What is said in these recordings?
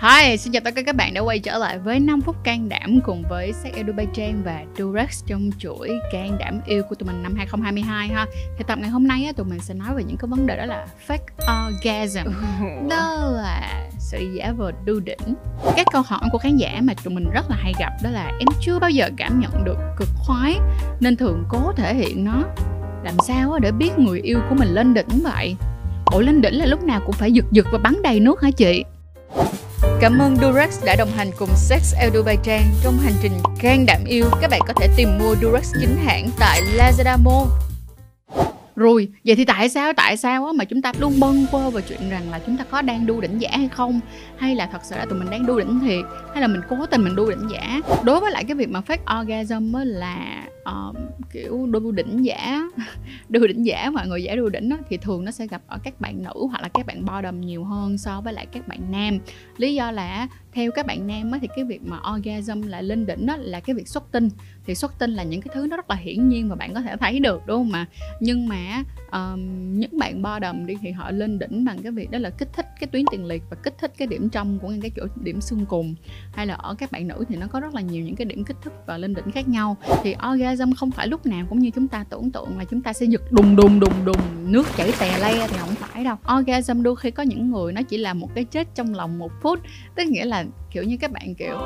Hi, xin chào tất cả các bạn đã quay trở lại với 5 phút can đảm cùng với Sex Edu Trang và Durex trong chuỗi can đảm yêu của tụi mình năm 2022 ha. Thì tập ngày hôm nay á, tụi mình sẽ nói về những cái vấn đề đó là fake orgasm. Đó là sự giả vờ đu đỉnh. Các câu hỏi của khán giả mà tụi mình rất là hay gặp đó là em chưa bao giờ cảm nhận được cực khoái nên thường cố thể hiện nó. Làm sao á để biết người yêu của mình lên đỉnh vậy? Ủa lên đỉnh là lúc nào cũng phải giật giật và bắn đầy nước hả chị? Cảm ơn Durex đã đồng hành cùng Sex El Dubai Trang trong hành trình gan đảm yêu. Các bạn có thể tìm mua Durex chính hãng tại Lazada Mall. Rồi, vậy thì tại sao tại sao mà chúng ta luôn bâng quơ về chuyện rằng là chúng ta có đang đu đỉnh giả hay không? Hay là thật sự là tụi mình đang đu đỉnh thiệt? Hay là mình cố tình mình đu đỉnh giả? Đối với lại cái việc mà fake orgasm là uh, kiểu đu đỉnh giả đôi đỉnh giả mọi người giả đôi đỉnh đó, thì thường nó sẽ gặp ở các bạn nữ hoặc là các bạn bottom nhiều hơn so với lại các bạn nam. Lý do là theo các bạn nam ấy thì cái việc mà orgasm là lên đỉnh đó là cái việc xuất tinh. Thì xuất tinh là những cái thứ nó rất là hiển nhiên mà bạn có thể thấy được đúng không mà nhưng mà um, những bạn bottom đi thì họ lên đỉnh bằng cái việc đó là kích thích cái tuyến tiền liệt và kích thích cái điểm trong của những cái chỗ điểm xương cùng. Hay là ở các bạn nữ thì nó có rất là nhiều những cái điểm kích thích và lên đỉnh khác nhau. Thì orgasm không phải lúc nào cũng như chúng ta tưởng tượng là chúng ta sẽ giật đùng đùng đùng đùng nước chảy tè le thì không phải đâu. Orgasm đôi khi có những người nó chỉ là một cái chết trong lòng một phút. Tức nghĩa là kiểu như các bạn kiểu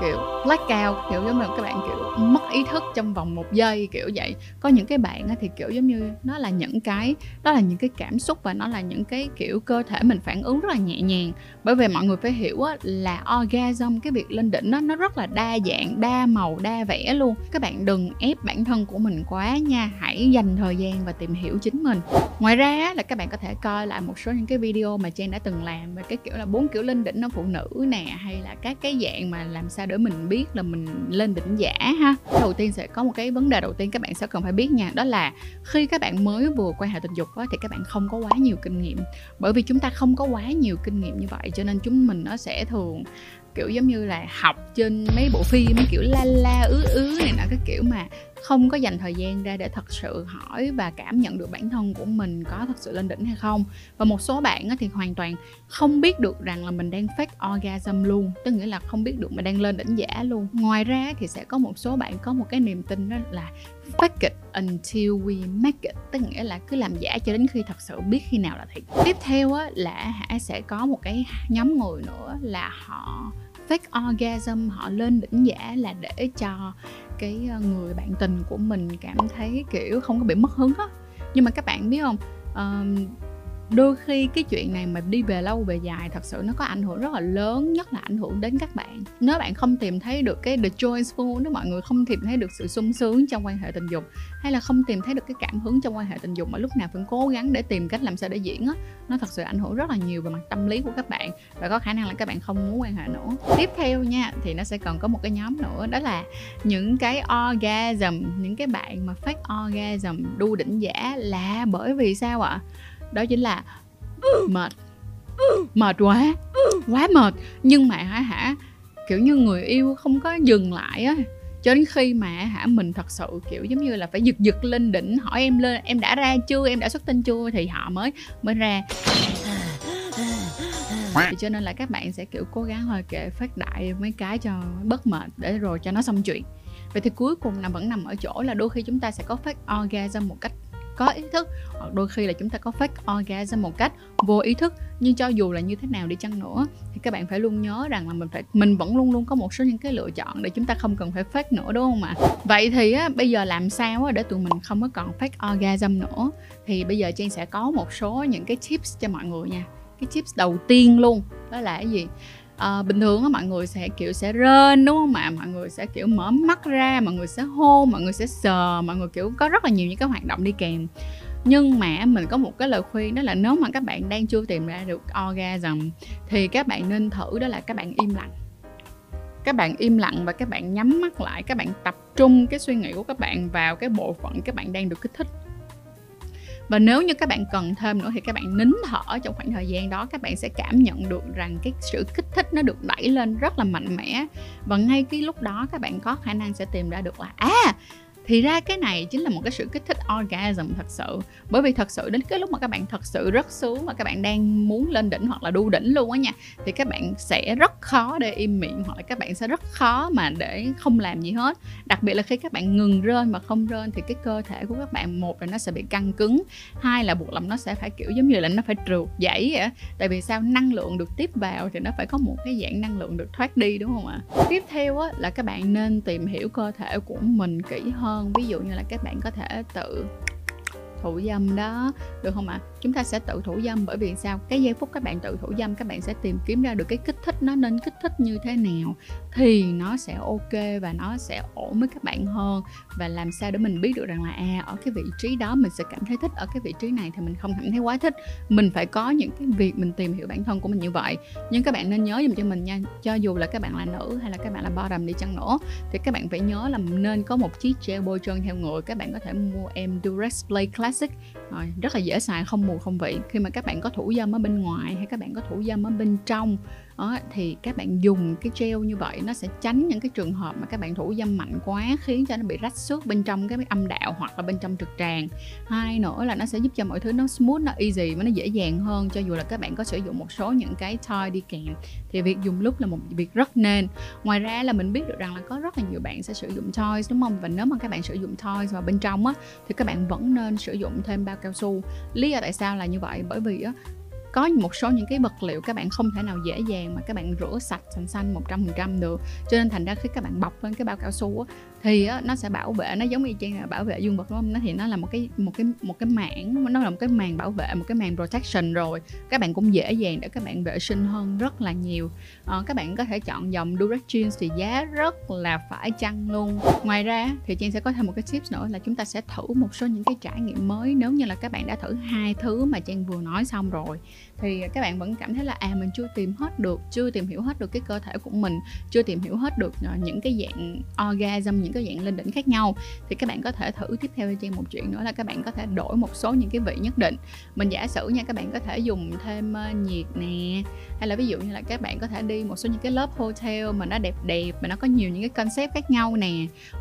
kiểu blackout kiểu giống như các bạn kiểu mất ý thức trong vòng một giây, kiểu vậy. Có những cái bạn thì kiểu giống như nó là những cái, đó là những cái cảm xúc và nó là những cái kiểu cơ thể mình phản ứng rất là nhẹ nhàng. Bởi vì mọi người phải hiểu là orgasm, cái việc lên đỉnh đó nó rất là đa dạng, đa màu, đa vẻ luôn. Các bạn đừng ép bản thân của mình quá nha, hãy dành thời gian và tìm hiểu chính mình. Ngoài ra là các bạn có thể coi lại một số những cái video mà trang đã từng làm về cái kiểu là bốn kiểu lên đỉnh nó phụ nữ nè, hay là các cái dạng mà làm sao để mình biết là mình lên đỉnh giả ha. Đầu tiên sẽ có một cái vấn đề đầu tiên các bạn sẽ cần phải biết nha đó là khi các bạn mới vừa quan hệ tình dục á, thì các bạn không có quá nhiều kinh nghiệm. Bởi vì chúng ta không có quá nhiều kinh nghiệm như vậy cho nên chúng mình nó sẽ thường kiểu giống như là học trên mấy bộ phim mấy kiểu la la, ứ ứ này nọ, cái kiểu mà không có dành thời gian ra để thật sự hỏi và cảm nhận được bản thân của mình có thật sự lên đỉnh hay không. Và một số bạn thì hoàn toàn không biết được rằng là mình đang fake orgasm luôn, tức nghĩa là không biết được mình đang lên đỉnh giả luôn. Ngoài ra thì sẽ có một số bạn có một cái niềm tin đó là fake it until we make it. Tức nghĩa là cứ làm giả cho đến khi thật sự biết khi nào là thiệt. Tiếp theo á, là hả sẽ có một cái nhóm người nữa là họ fake orgasm họ lên đỉnh giả là để cho cái ờ, người bạn tình của mình cảm thấy kiểu không có bị mất hứng á. Nhưng mà các bạn biết không um, đôi khi cái chuyện này mà đi về lâu về dài thật sự nó có ảnh hưởng rất là lớn, nhất là ảnh hưởng đến các bạn nếu bạn không tìm thấy được cái the joyful nếu mọi người không tìm thấy được sự sung sướng trong quan hệ tình dục, hay là không tìm thấy được cái cảm hứng trong quan hệ tình dục mà lúc nào vẫn cố gắng để tìm cách làm sao để diễn á, nó thật sự ảnh hưởng rất là nhiều về mặt tâm lý của các bạn và có khả năng là các bạn không muốn quan hệ nữa tiếp theo nha, thì nó sẽ còn có một cái nhóm nữa, đó là những cái orgasm, những cái bạn mà fake orgasm đu đỉnh giả là bởi vì sao ạ à? Đó chính là mệt. Mệt quá. Quá mệt. Nhưng mà hả hả, kiểu như người yêu không có dừng lại á. Cho đến khi mà hả mình thật sự, kiểu giống như là phải giật giật lên đỉnh, hỏi em lên, em đã ra chưa? Em đã xuất tinh chưa? Thì họ mới mới ra. Thì cho nên là các bạn sẽ, kiểu, cố gắng thôi, kệ phát đại mấy cái cho bất mệt để rồi cho nó xong chuyện. Vậy thì cuối cùng là vẫn nằm ở chỗ là đôi khi chúng ta sẽ có phát orgasm một cách có ý thức hoặc đôi khi là chúng ta có fake orgasm một cách vô ý thức. Nhưng cho dù là như thế nào đi chăng nữa thì các bạn phải luôn nhớ rằng là mình phải mình vẫn luôn luôn có một số những cái lựa chọn để chúng ta không cần phải fake nữa đúng không ạ? Vậy thì á, bây giờ làm sao á, để tụi mình không có còn fake orgasm nữa? Thì bây giờ trang sẽ có một số những cái tips cho mọi người nha. Cái tips đầu tiên luôn đó là cái gì? À, bình thường á mọi người sẽ kiểu sẽ rên đúng không ạ? Mọi người sẽ kiểu mở mắt ra mọi người sẽ hôn mọi người sẽ sờ mọi người kiểu có rất là nhiều những cái hoạt động đi kèm. Nhưng mà mình có một cái lời khuyên đó là nếu mà các bạn đang chưa tìm ra được orgasm thì các bạn nên thử đó là các bạn im lặng. Các bạn im lặng và các bạn nhắm mắt lại các bạn tập trung cái suy nghĩ của các bạn vào cái bộ phận các bạn đang được kích thích và nếu như các bạn cần thêm nữa thì các bạn nín thở trong khoảng thời gian đó, các bạn sẽ cảm nhận được rằng cái sự kích thích nó được đẩy lên rất là mạnh mẽ. Và ngay cái lúc đó, các bạn có khả năng sẽ tìm ra được là à thì ra cái này chính là một cái sự kích thích orgasm thật sự. Bởi vì thật sự đến cái lúc mà các bạn thật sự rất xuống mà các bạn đang muốn lên đỉnh hoặc là đu đỉnh luôn á nha, thì các bạn sẽ rất khó để im miệng hoặc là các bạn sẽ rất khó mà để không làm gì hết. Đặc biệt là khi các bạn ngừng rên mà không rên thì cái cơ thể của các bạn, một là nó sẽ bị căng cứng, hai là buộc lòng nó sẽ phải, kiểu, giống như là nó phải trượt dãy vậy tại vì sao? Năng lượng được tiếp vào thì nó phải có một cái dạng năng lượng được thoát đi, đúng không ạ? Tiếp theo á là các bạn nên tìm hiểu cơ thể của mình kỹ hơn ví dụ như là các bạn có thể tự thủ dâm đó, được không ạ à? Chúng ta sẽ tự thủ dâm. Bởi vì sao? Cái giây phút các bạn tự thủ dâm, các bạn sẽ tìm kiếm ra được cái kích thích nó nên kích thích như thế nào thì nó sẽ ok và nó sẽ ổn với các bạn hơn. Và làm sao để mình biết được rằng là à ở cái vị trí đó mình sẽ cảm thấy thích, ở cái vị trí này thì mình không cảm thấy quá thích. Mình phải có những cái việc mình tìm hiểu bản thân của mình như vậy. Nhưng các bạn nên nhớ dùm cho mình nha. Cho dù là các bạn là nữ hay là các bạn là bottom đi chăng nữa, thì các bạn phải nhớ là nên có một chiếc gel bôi trơn theo người. Các bạn có thể mua em Durex Play Classic. Rồi, rất là dễ xài, không mùi không vị khi mà các bạn có thủ dâm ở bên ngoài hay các bạn có thủ dâm ở bên trong đó, thì các bạn dùng cái gel như vậy nó sẽ tránh những cái trường hợp mà các bạn thủ dâm mạnh quá khiến cho nó bị rách xước bên trong cái âm đạo hoặc là bên trong trực tràng. Hai nữa là nó sẽ giúp cho mọi thứ nó smooth nó easy và nó dễ dàng hơn cho dù là các bạn có sử dụng một số những cái toy đi kèm. Thì việc dùng lúc là một việc rất nên. Ngoài ra là mình biết được rằng là có rất là nhiều bạn sẽ sử dụng toys đúng không? Và nếu mà các bạn sử dụng toys vào bên trong á thì các bạn vẫn nên sử dụng thêm bao cao su. Lý do tại sao là như vậy? Bởi vì á có một số những cái vật liệu các bạn không thể nào dễ dàng mà các bạn rửa sạch sành xanh một trăm phần trăm được. Cho nên thành ra khi các bạn bọc lên cái bao cao su á, thì á, nó sẽ bảo vệ nó giống như chang là bảo vệ dương vật đúng không? Nó thì nó là một cái một cái một cái mảng nó là một cái màn bảo vệ một cái màn protection rồi. Các bạn cũng dễ dàng để các bạn vệ sinh hơn rất là nhiều. À, các bạn có thể chọn dòng Durex Jeans thì giá rất là phải chăng luôn. Ngoài ra thì Trang sẽ có thêm một cái tips nữa là chúng ta sẽ thử một số những cái trải nghiệm mới. Nếu như là các bạn đã thử hai thứ mà Trang vừa nói xong rồi thì các bạn vẫn cảm thấy là à mình chưa tìm hết được chưa tìm hiểu hết được cái cơ thể của mình chưa tìm hiểu hết được ờ, những cái dạng orgasm những cái dạng lên đỉnh khác nhau, thì các bạn có thể thử tiếp theo cho trang một chuyện nữa là các bạn có thể đổi một số những cái vị nhất định. Mình giả sử nha, các bạn có thể dùng thêm nhiệt nè, hay là ví dụ như là các bạn có thể đi một số những cái lớp hotel mà nó đẹp đẹp, mà nó có nhiều những cái concept khác nhau nè.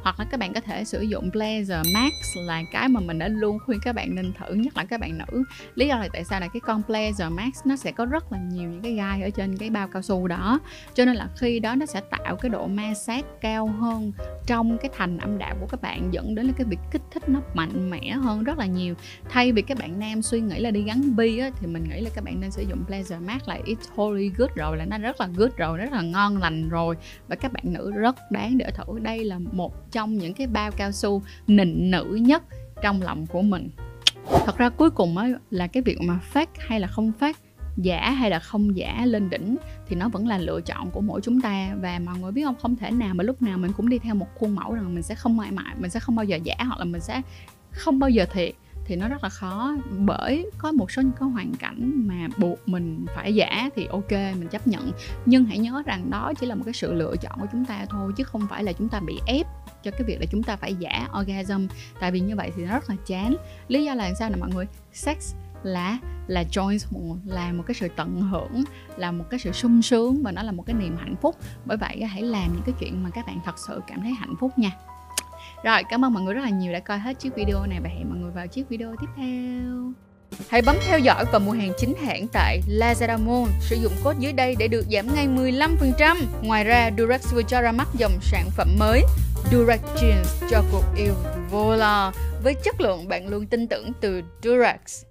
Hoặc là các bạn có thể sử dụng Blazer Max là cái mà mình đã luôn khuyên các bạn nên thử nhất là các bạn nữ. Lý do là tại sao là cái con Blazer Max nó sẽ có rất là nhiều những cái gai ở trên cái bao cao su đó. Cho nên là khi đó nó sẽ tạo cái độ ma sát cao hơn trong cái thành âm đạo của các bạn dẫn đến là cái việc kích thích nó mạnh mẽ hơn rất là nhiều. Thay vì các bạn nam suy nghĩ là đi gắn bi á, thì mình nghĩ là các bạn nên sử dụng pleasure Max là it's totally good rồi là nó rất là good rồi rất là ngon lành rồi. Và các bạn nữ rất đáng để thử. Đây là một trong những cái bao cao su nịnh nữ nhất trong lòng của mình. Thật ra cuối cùng á là cái việc mà phát hay là không phát giả hay là không giả lên đỉnh thì nó vẫn là lựa chọn của mỗi chúng ta. Và mọi người biết không không thể nào mà lúc nào mình cũng đi theo một khuôn mẫu rằng mình sẽ không mãi mãi, mình sẽ không bao giờ giả hoặc là mình sẽ không bao giờ thiệt. Thì nó rất là khó, bởi có một số những cái hoàn cảnh mà buộc mình phải giả thì ok, mình chấp nhận. Nhưng hãy nhớ rằng đó chỉ là một cái sự lựa chọn của chúng ta thôi, chứ không phải là chúng ta bị ép cho cái việc là chúng ta phải giả orgasm. Tại vì như vậy thì nó rất là chán. Lý do là sao nè mọi người? Sex là là joy là một cái sự tận hưởng là một cái sự sung sướng và nó là một cái niềm hạnh phúc bởi vậy hãy làm những cái chuyện mà các bạn thật sự cảm thấy hạnh phúc nha rồi cảm ơn mọi người rất là nhiều đã coi hết chiếc video này và hẹn mọi người vào chiếc video tiếp theo Hãy bấm theo dõi và mua hàng chính hãng tại Lazada Mall. Sử dụng code dưới đây để được giảm ngay 15%. Ngoài ra, Durex vừa cho ra mắt dòng sản phẩm mới Durex Jeans cho cuộc yêu vô lo với chất lượng bạn luôn tin tưởng từ Durex.